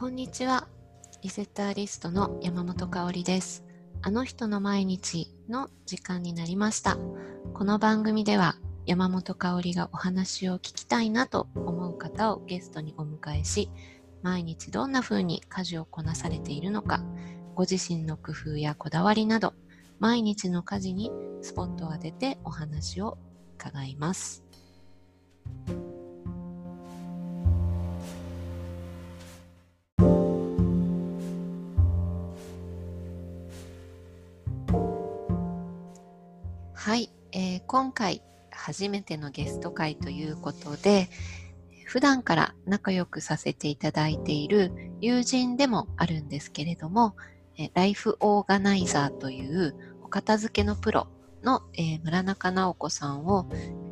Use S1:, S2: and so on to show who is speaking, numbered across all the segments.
S1: こんにちは。リセッターリストの山本香里です。あの人の毎日の時間になりました。この番組では山本香里がお話を聞きたいなと思う方をゲストにお迎えし、毎日どんな風に家事をこなされているのか、ご自身の工夫やこだわりなど、毎日の家事にスポットを当ててお話を伺います。はい、えー、今回初めてのゲスト会ということで普段から仲良くさせていただいている友人でもあるんですけれどもライフオーガナイザーというお片付けのプロの、えー、村中直子さんを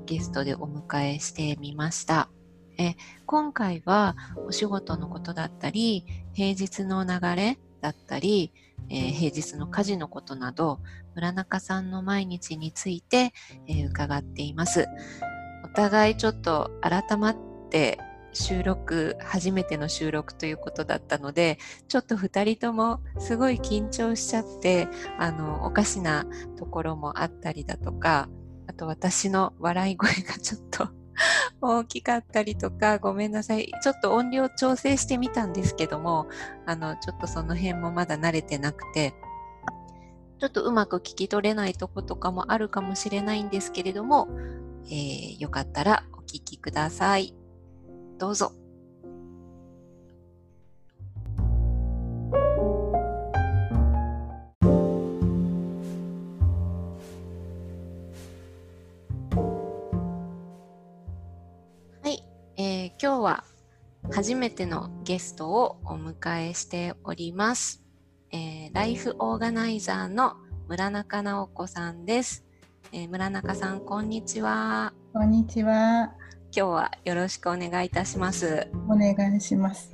S1: ゲストでお迎えしてみました。え今回はお仕事のことだったり平日の流れだったり、えー、平日の家事のことなど村中さんの毎日について、えー、伺っています。お互いちょっと改まって収録初めての収録ということだったのでちょっと2人ともすごい緊張しちゃってあのおかしなところもあったりだとかあと私の笑い声がちょっと大きかったりとか、ごめんなさい。ちょっと音量調整してみたんですけども、あの、ちょっとその辺もまだ慣れてなくて、ちょっとうまく聞き取れないとことかもあるかもしれないんですけれども、えー、よかったらお聞きください。どうぞ。今日は初めてのゲストをお迎えしております。えー、ライフオーガナイザーの村中直子さんです。えー、村中さん、こんにちは。
S2: こんにちは。
S1: 今日はよろしくお願いいたします。
S2: お願いします。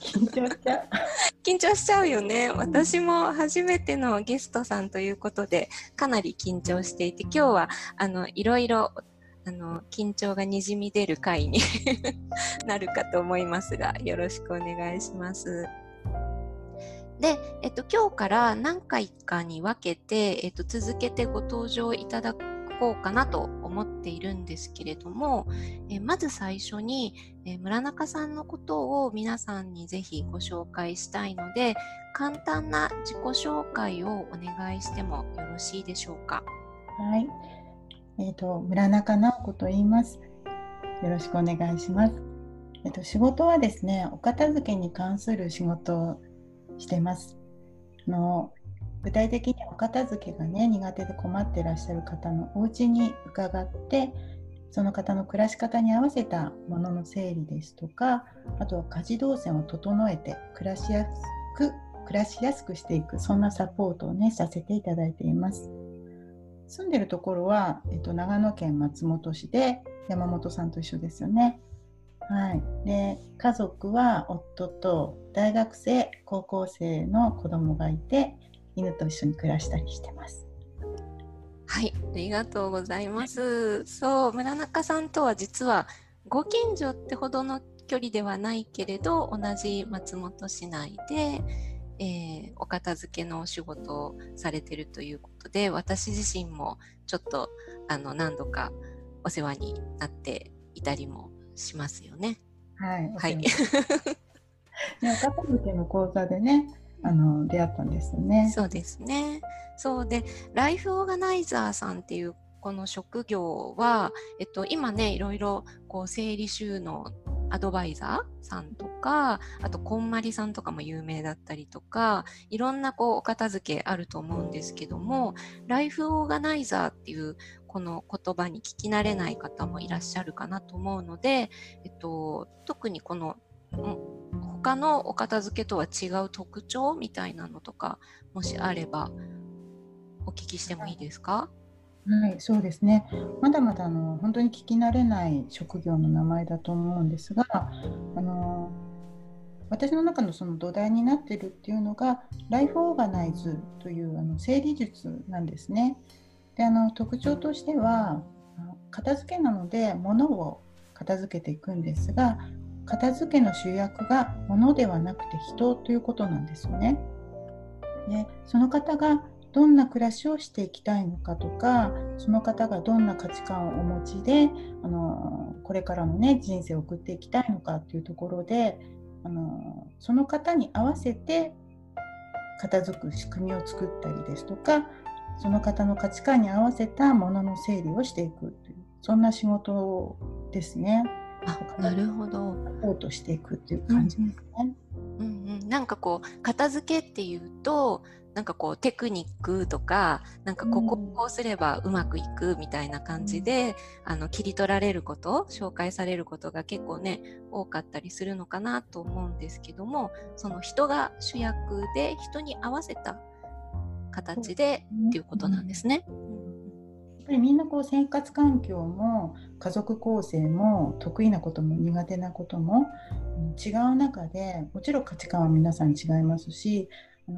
S2: 緊張しちゃう。
S1: 緊張しちゃうよね。私も初めてのゲストさんということで、かなり緊張していて、今日はあのいろいろあの緊張がにじみ出る回に なるかと思いますがよろしくお願いします。で、えっと、今日から何回かに分けて、えっと、続けてご登場いただこうかなと思っているんですけれども、えまず最初に、え村中さんのことを皆さんにぜひご紹介したいので簡単な自己紹介をお願いしてもよろしいでしょうか？
S2: はいえっ、ー、と村中直子と言います。よろしくお願いします。えっ、ー、と仕事はですね、お片付けに関する仕事をしてます。あの具体的にお片付けがね苦手で困ってらっしゃる方のお家に伺ってその方の暮らし方に合わせたものの整理ですとかあとは家事動線を整えて暮らしやすく暮らしやすくしていくそんなサポートをねさせていただいています。住んでるところは、えっと、長野県松本市で山本さんと一緒ですよね。はい、で家族は夫と大学生高校生の子供がいて犬と一緒に暮らしたりしてます。
S1: はい、ありがとうございます。そう、村中さんとは実はご近所ってほどの距離ではないけれど、同じ松本市内で、えー、お片付けのお仕事をされてるということで私自身もちょっとあの何度かお世話になっていたりもしますよね。
S2: はい。はい。お片付けの講座でね、あの出会ったんですよね。
S1: そうですね。そうで、ライフオーガナイザーさんっていうこの職業は、えっと、今ね、いろいろこう整理収納アドバイザーさんとか、あと、こんまりさんとかも有名だったりとか、いろんなこう、お片付けあると思うんですけども、ライフオーガナイザーっていうこの言葉に聞き慣れない方もいらっしゃるかなと思うので、えっと、特にこの、他のお片付けとは違う特徴みたいなのとか、もしあれば、お聞きしてもいいですか？
S2: はい、そうですね。まだまだあの本当に聞き慣れない職業の名前だと思うんですが、あの私の中のその土台になっているっていうのがライフオーガナイズというあの整理術なんですね。であの特徴としては片付けなので物を片付けていくんですが片付けの主役が物ではなくて人ということなんですよね。でその方がどんな暮らしをしていきたいのかとかその方がどんな価値観をお持ちであのこれからのね人生を送っていきたいのかっていうところであのその方に合わせて片付く仕組みを作ったりですとかその方の価値観に合わせたものの整理をしていくというそんな仕事ですね。
S1: あなるほど。
S2: サポートしていくっていう感じですね。
S1: うん、うんうん、なんかこう片付けっていうとなんかこうテクニックとかなんかここをこうすればうまくいくみたいな感じで、うん、あの切り取られること紹介されることが結構ね多かったりするのかなと思うんですけどもその人が主役で人に合わせた形でっていうことなんですね。
S2: やっぱりみんなこう生活環境も家族構成も得意なことも苦手なことも違う中でもちろん価値観は皆さん違いますし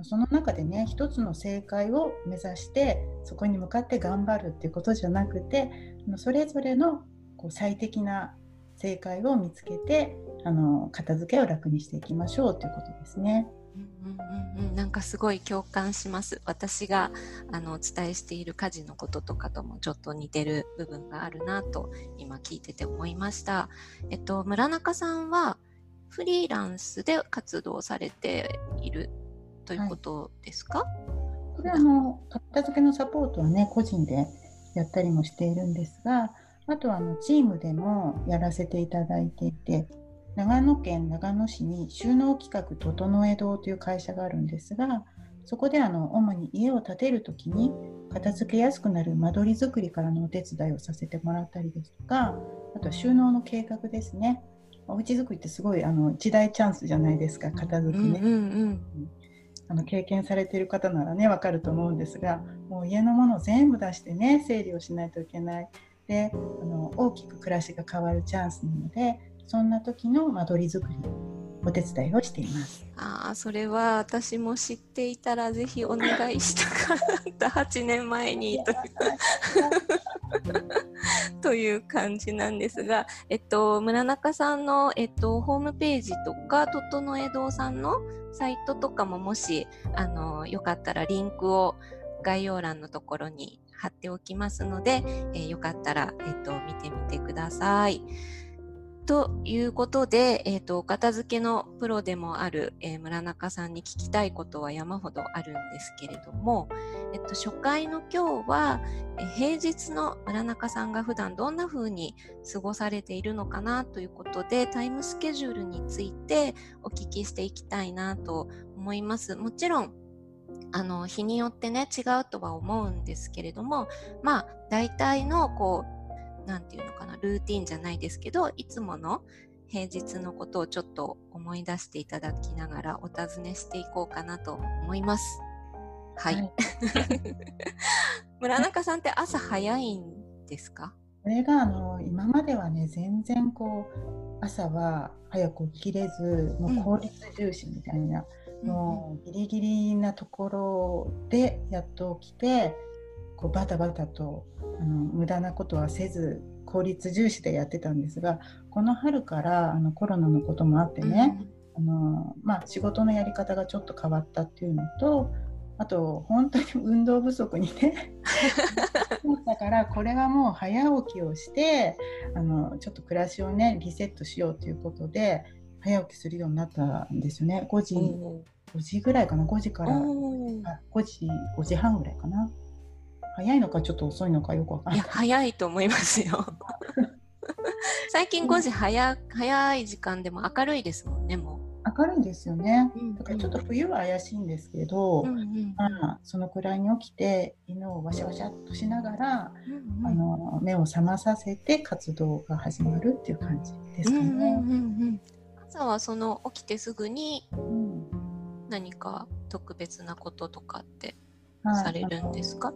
S2: その中でね一つの正解を目指してそこに向かって頑張るっていうことじゃなくてそれぞれのこう最適な正解を見つけてあの片付けを楽にしていきましょうということですね。
S1: うんうんうん、なんかすごい共感します私があのお伝えしている家事のこととかともちょっと似てる部分があるなと今聞いてて思いました。えっと村中さんはフリーランスで活動されているということですか、はい、
S2: これはあの片付けのサポートはね個人でやったりもしているんですがあとはあのチームでもやらせていただいていて長野県長野市に収納企画整え堂という会社があるんですがそこであの主に家を建てる時に片付けやすくなる間取り作りからのお手伝いをさせてもらったりですとかあとは収納の計画ですね。おうち作りってすごいあの一大チャンスじゃないですか片付くね、うんうんうんあの経験されている方ならね分かると思うんですがもう家のものを全部出してね整理をしないといけない。であの大きく暮らしが変わるチャンスなのでそんな時の間取り作りお手伝いをしています。
S1: ああ、それは私も知っていたらぜひお願いしたかった。8年前にと という感じなんですが、えっと、村中さんの、えっと、ホームページとか、整え堂さんのサイトとかももし、あの、よかったらリンクを概要欄のところに貼っておきますので、えー、よかったら、えっと、見てみてください。ということで、えーとお、片付けのプロでもある、えー、村中さんに聞きたいことは山ほどあるんですけれども、えっと、初回の今日は、え平日の村中さんが普段どんな風に過ごされているのかなということでタイムスケジュールについてお聞きしていきたいなと思います。もちろんあの日によってね違うとは思うんですけれどもまあ大体のこう何て言うのかなルーティンじゃないですけどいつもの平日のことをちょっと思い出していただきながらお尋ねしていこうかなと思います。はい。はい、村中さんって朝早いんですか？
S2: これがあの今まではね全然こう朝は早く起きれずもう効率重視みたいな、うん、もうギリギリなところでやっと起きてこうバタバタとあの無駄なことはせず効率重視でやってたんですがこの春からあのコロナのこともあってね、うん、あのまあ、仕事のやり方がちょっと変わったっていうのとあと本当に運動不足にね だからこれはもう早起きをしてあのちょっと暮らしをねリセットしようということで早起きするようになったんですよね。5時5時ぐらいかな5時から。あ5時5時半ぐらいかな。早いのかちょっと遅いのかよくわかんない。いや
S1: 早いと思いますよ。最近5時早早い時間でも明るいですもんねもう。
S2: 明るいんですよね。だからちょっと冬は怪しいんですけど、うんうん、まあ、そのくらいに起きて犬をわしゃわしゃっとしながら、うんうん、あの目を覚まさせて活動が始まるっていう感じですかね。うんうんうんう
S1: ん、朝はその起きてすぐに何か特別なこととかってされるんですか、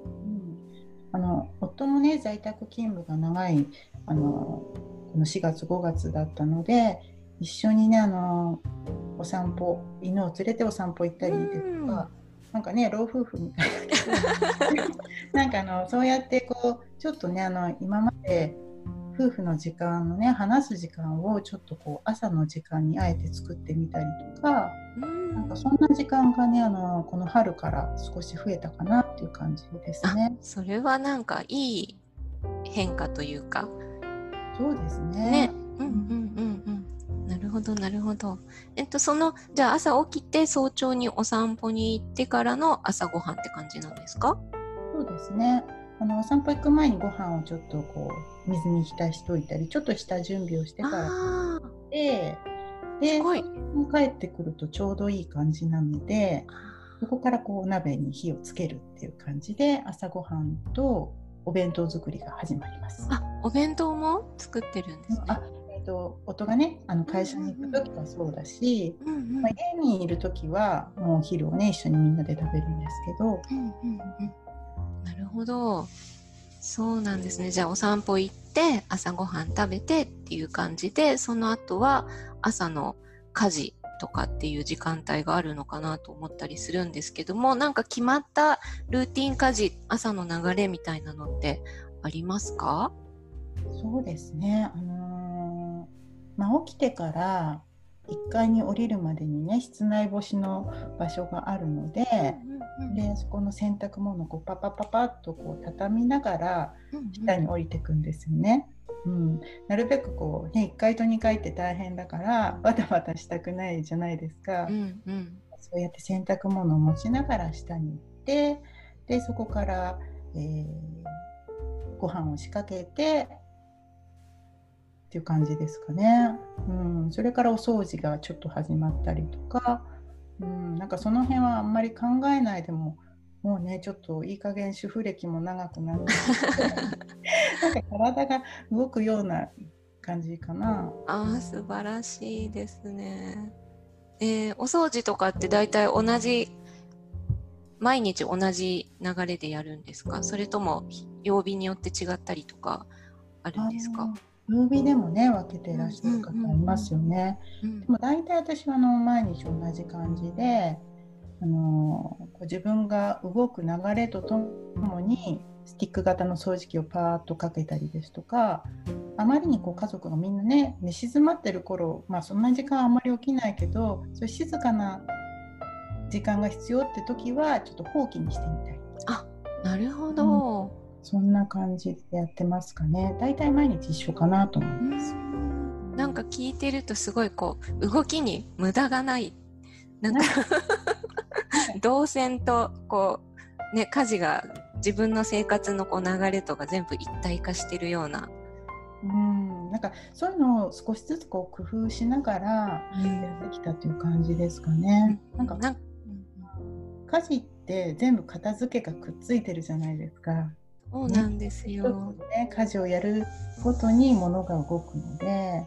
S2: あの夫もね在宅勤務が長いあのこの4月5月だったので一緒にねあのお散歩犬を連れてお散歩行ったりですとか、なんかね老夫婦みたいな なんかあのそうやってこうちょっとねあの今まで夫婦の時間のね話す時間をちょっとこう朝の時間にあえて作ってみたりとか、なんかそんな時間がねあのこの春から少し増えたかなっていう感じですね。
S1: それはなんかいい変化というか。
S2: そうですね。
S1: ねうんうんうんうん。なるほどなるほど。えっとそのじゃあ朝起きて早朝にお散歩に行ってからの朝ごはんって感じなんですか？
S2: そうですね。あのお散歩行く前にご飯をちょっとこう水に浸しといたりちょっとした準備をしてからでで帰ってくるとちょうどいい感じなのでそこからこう鍋に火をつけるっていう感じで朝ごはんとお弁当作りが始まります。
S1: あお弁当も作ってるんですね。あ
S2: えーと、夫がねあの会社に行く時はそうだし、うんうん、まあ、家にいる時はもうお昼をね一緒にみんなで食べるんですけど、うんうんうん
S1: なるほど。そうなんですね。じゃあお散歩行って朝ごはん食べてっていう感じで、その後は朝の家事とかっていう時間帯があるのかなと思ったりするんですけども、なんか決まったルーティン家事、朝の流れみたいなのってありますか？
S2: そうですね。あのー、まあ、起きてから1階に降りるまでにね室内干しの場所があるのでうんうん、でそこの洗濯物をこうパパパパッとこう畳みながら下に降りていくんですよね。うん、なるべくこう、ね、1階と2階って大変だからバタバタしたくないじゃないですか、うんうん、そうやって洗濯物を持ちながら下に行ってでそこから、えー、ご飯を仕掛けてっていう感じですかね。うん、それからお掃除がちょっと始まったりとか、うん、なんかその辺はあんまり考えないでももうねちょっといい加減主婦歴も長くなって なんか体が動くような感じかな。
S1: あ素晴らしいですね。えー、お掃除とかって大体同じ毎日同じ流れでやるんですか？それとも曜日によって違ったりとかあるんですか？
S2: 曜日でもね分けていらっしゃる方いますよね。でも大体私はあの毎日同じ感じであの自分が動く流れとともにスティック型の掃除機をパーッとかけたりですとかあまりにこう家族がみんなね寝静まってる頃まあそんな時間あんまり起きないけどそういう静かな時間が必要って時はちょっと放棄にしてみたい。
S1: あなるほど、
S2: うんそんな感じでやってますかね。だいたい毎日一緒かなと思います。
S1: なんか聞いてるとすごいこう動きに無駄がないなんか 動線とこうね家事が自分の生活のこう流れとか全部一体化してるような。
S2: うんなんかそういうのを少しずつこう工夫しながらやってきたという感じですかね。うん、なんかなん家事って全部片付けがくっついてるじゃないですか。
S1: そうなんですよ。
S2: ね、家事をやるごとに物が動くので、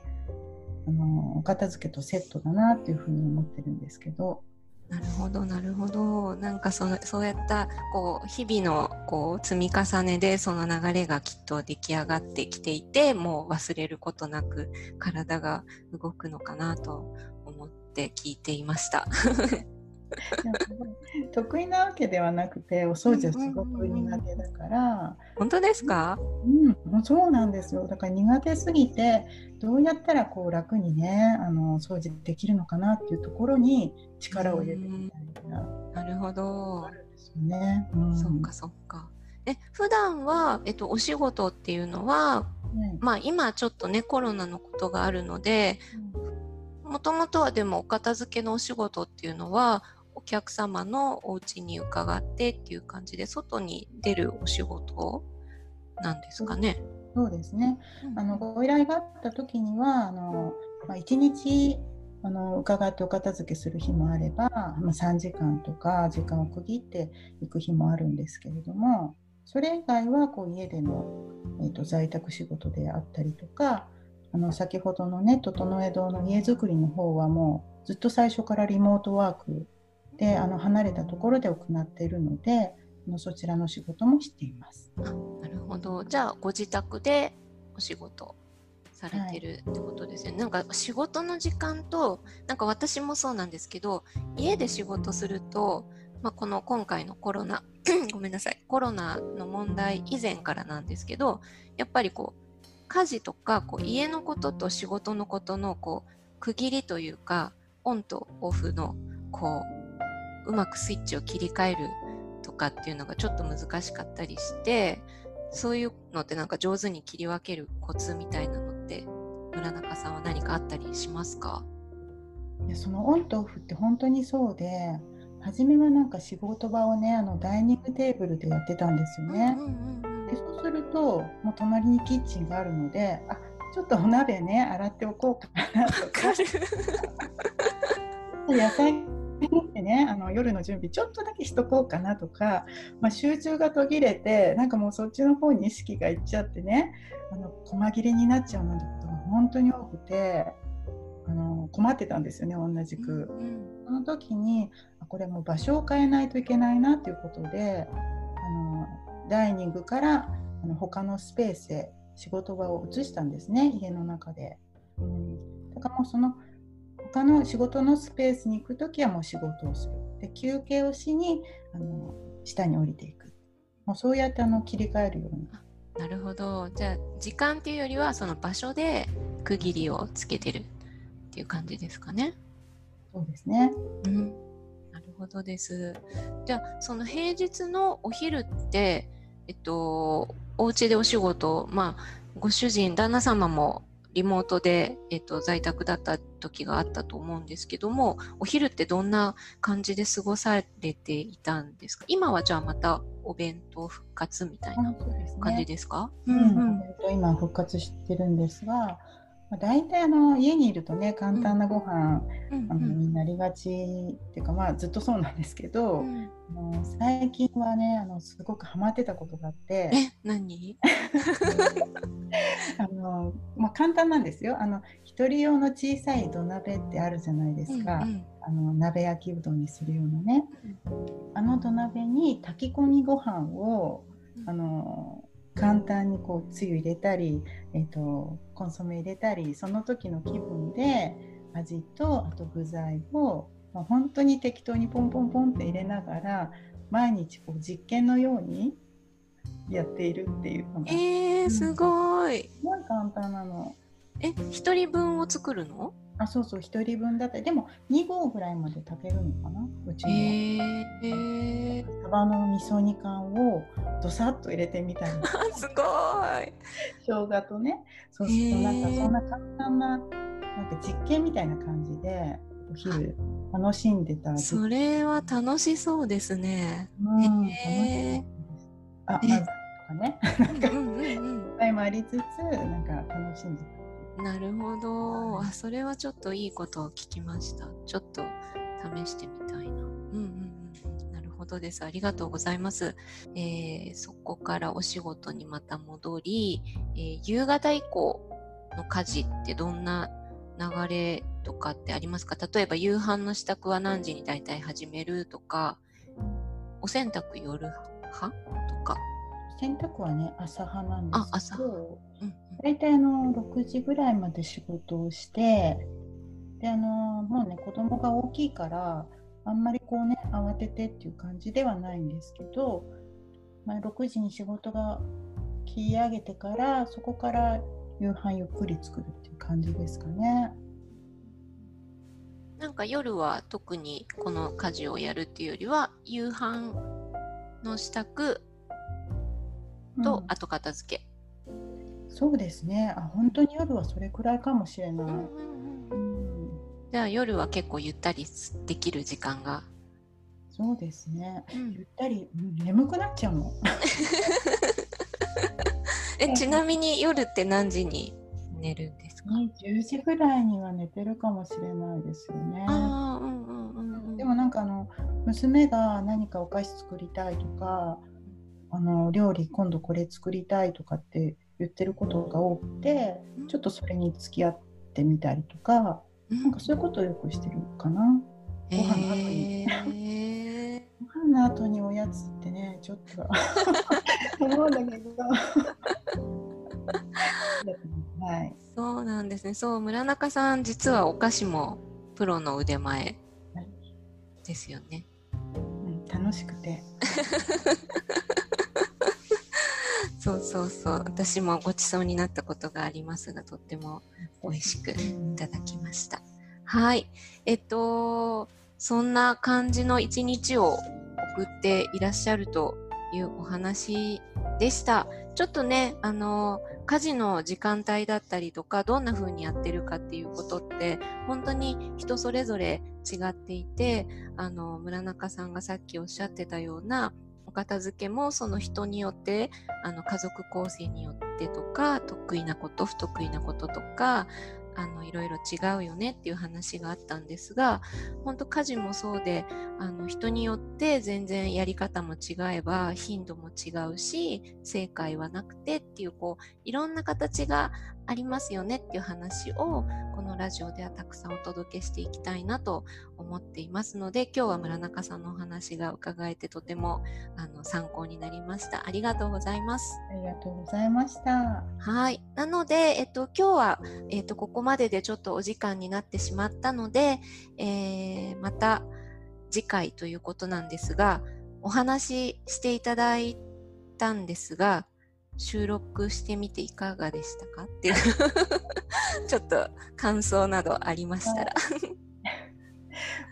S2: あのお片付けとセットだなっていうふうに思ってるんですけど。
S1: なるほどなるほどなんかそのそうやったこう日々のこう積み重ねでその流れがきっと出来上がってきていてもう忘れることなく体が動くのかなと思って聞いていました。
S2: 得意なわけではなくてお掃除はすごく苦手だから、
S1: 本当ですか？
S2: うんそうなんですよ。だから苦手すぎてどうやったらこう楽にねあの掃除できるのかなっていうところに力を入れてみたいな、
S1: なるほど。
S2: ね、
S1: うん、そっかそっか。え普段はえっとお仕事っていうのは、うん、まあ今ちょっとねコロナのことがあるので、もともとはでもお片付けのお仕事っていうのはお客様のお家に伺ってっていう感じで外に出るお仕事なんですかね。
S2: そうですね。あのご依頼があった時にはあの、まあ、1日あの伺ってお片付けする日もあれば、まあ、3時間とか時間を区切っていく日もあるんですけれどもそれ以外はこう家での、えーと、在宅仕事であったりとかあの先ほどのね整え堂の家づくりの方はもうずっと最初からリモートワークであの離れたところで行っているのでそちらの仕事もしています。
S1: あなるほど。じゃあご自宅でお仕事されてるってことですよね、はい、なんか仕事の時間となんか私もそうなんですけど家で仕事すると、まあ、この今回のコロナ ごめんなさいコロナの問題以前からなんですけどやっぱりこう家事とかこう家のことと仕事のことのこう区切りというかオンとオフのこううまくスイッチを切り替えるとかっていうのがちょっと難しかったりしてそういうのってなんか上手に切り分けるコツみたいなのって村中さんは何かあったりしますか？
S2: いやそのオンとオフって本当にそうで初めはなんか仕事場をねあのダイニングテーブルでやってたんですよね。でそうするともう隣にキッチンがあるのであちょっとお鍋ね洗っておこうかなとか。野菜ってねあの夜の準備ちょっとだけしとこうかなとか、まあ、集中が途切れてなんかもうそっちの方に意識がいっちゃってねあの細切れになっちゃうなんてことが本当に多くてあの困ってたんですよね同じく。その時にこれも場所を変えないといけないなということであのダイニングからあの他のスペースへ仕事場を移したんですね家の中で。うん、だからもうその他の仕事のスペースに行く時はもう仕事をするで休憩をしにあの下に降りていくもうそうやってあの切り替えるような。
S1: なるほどじゃあ時間っていうよりはその場所で区切りをつけてるっていう感じですかね。
S2: そうですね。
S1: うん、なるほどです。じゃあその平日のお昼ってえっとお家でお仕事まあご主人旦那様もリモートで、えっと、在宅だった時があったと思うんですけどもお昼ってどんな感じで過ごされていたんですか？今はじゃあまたお弁当復活みたいな感じですか、
S2: うん、うん、今復活してるんですがまあ、大体あの家にいるとね簡単なご飯、うん、あのになりがちっていうかまあずっとそうなんですけど、うん、あの最近はねあのすごくハマってたことがあって
S1: え何？
S2: あの、まあ、簡単なんですよ。あの一人用の小さい土鍋ってあるじゃないですか、うんうん、あの鍋焼きうどんにするようなね、あの土鍋に炊き込みご飯をあの簡単にこうつゆ入れたり、えーと、コンソメ入れたりその時の気分で味とあと具材を、まあ、本当に適当にポンポンポンって入れながら毎日こう実験のようにやっているっていうのが。
S1: えー、すごい、
S2: すごい簡単なの。
S1: え一人分を作るの？
S2: あそうそう1人分だったりでも2合ぐらいまで炊けるのかな？うちには。えー、サバの味噌煮缶をどさっと入れてみたり。
S1: すごい。
S2: 生姜とね。そうするとなんかそんな簡単ななんか実験みたいな感じでお昼楽しんでた
S1: それは楽しそうですね。うん、楽しい
S2: あまずとかね。なんかいっぱいもありつつなんか楽しんでた。
S1: なるほど。あ、それはちょっといいことを聞きました。ちょっと試してみたいな。うんうんうん。なるほどです。ありがとうございます。えー、そこからお仕事にまた戻り、えー、夕方以降の家事ってどんな流れとかってありますか？例えば夕飯の支度は何時に大体始めるとか、お洗濯夜派とか。
S2: 洗濯はね朝派なんですけど、うん大体あの6時ぐらいまで仕事をしてであのもうね子供が大きいからあんまりこうね慌ててっていう感じではないんですけど、まあ、6時に仕事が切り上げてからそこから夕飯ゆっくり作るっていう感じですかね。
S1: なんか夜は特にこの家事をやるっていうよりは夕飯の支度と後片付け、
S2: そうですね。あ本当に夜はそれくらいかもしれない、うん
S1: じゃあ夜は結構ゆったりできる時間が。
S2: そうですね、うん、ゆったり、うん、眠くなっちゃうの
S1: えちなみに夜って何時に寝るんですか
S2: ？10時ぐらいには寝てるかもしれないですよね。あ、うんうんうんうん、でもなんかあの娘が何かお菓子作りたいとかあの料理今度これ作りたいとかって言ってることが多くてちょっとそれに付き合ってみたりとか、なんかそういうことをよくしてるかな。ご飯の後に、えー、ご飯の後におやつってねちょっと。思うんだけど。
S1: はい、そうなんですね。そう村中さん実はお菓子もプロの腕前ですよね、
S2: うん、楽しくて
S1: そうそうそう。私もごちそうになったことがありますがとっても美味しくいただきました。はい。えっとそんな感じの一日を送っていらっしゃるというお話でした。ちょっとね、あの、家事の時間帯だったりとか、どんな風にやってるかっていうことって、本当に人それぞれ違っていて、あの、村中さんがさっきおっしゃってたような、片付けもその人によって、あの、家族構成によってとか、得意なこと、不得意なこととか、あのいろいろ違うよねっていう話があったんですが本当家事もそうであの人によって全然やり方も違えば頻度も違うし正解はなくてっていうこういろんな形がありますよねっていう話をこのラジオではたくさんお届けしていきたいなと思っていますので今日は村中さんのお話が伺えてとてもあの参考になりました。ありがとうございます。
S2: ありがとうございました。
S1: はい。なのでえっと今日はえっとここまででちょっとお時間になってしまったので、えー、また次回ということなんですがお話ししていただいたんですが収録してみていかがでしたか？っていう。ちょっと感想などありましたら。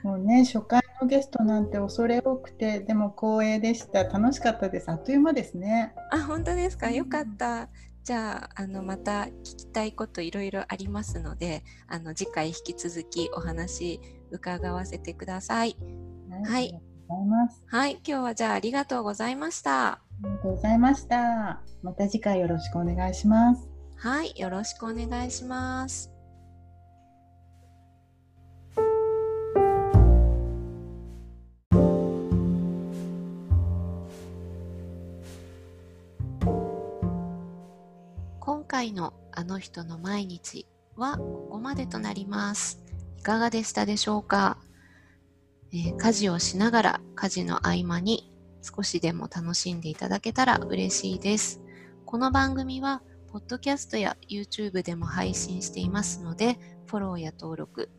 S2: もうね初回のゲストなんて恐れ多くてでも光栄でした。楽しかったです。あっという間ですね。
S1: あ本当ですか？よかった、じゃああのまた聞きたいこといろいろありますのであの次回引き続きお話伺わせてください。
S2: はい、
S1: はい、今日はじゃあありがとうございました
S2: ありがとうございました。また次回よろしくお願いします。
S1: はい、よろしくお願いします。今回のあの人の毎日はここまでとなります。いかがでしたでしょうか、えー、家事をしながら家事の合間に少しでも楽しんでいただけたら嬉しいです。この番組は、ポッドキャストや YouTube でも配信していますので、フォローや登録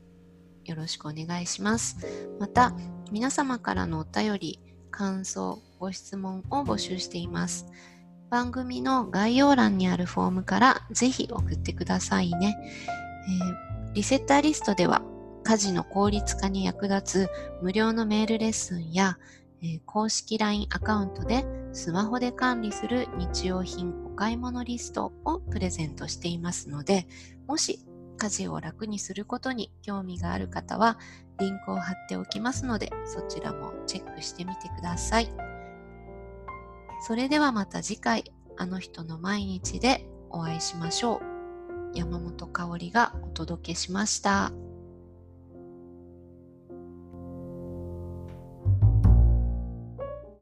S1: よろしくお願いします。また、皆様からのお便り、感想、ご質問を募集しています。番組の概要欄にあるフォームからぜひ送ってくださいね。えー、リセッターリストでは家事の効率化に役立つ無料のメールレッスンやえ公式 LINE アカウントでスマホで管理する日用品お買い物リストをプレゼントしていますので、もし家事を楽にすることに興味がある方は、リンクを貼っておきますので、そちらもチェックしてみてください。それではまた次回、あの人の毎日でお会いしましょう。山本香里がお届けしました。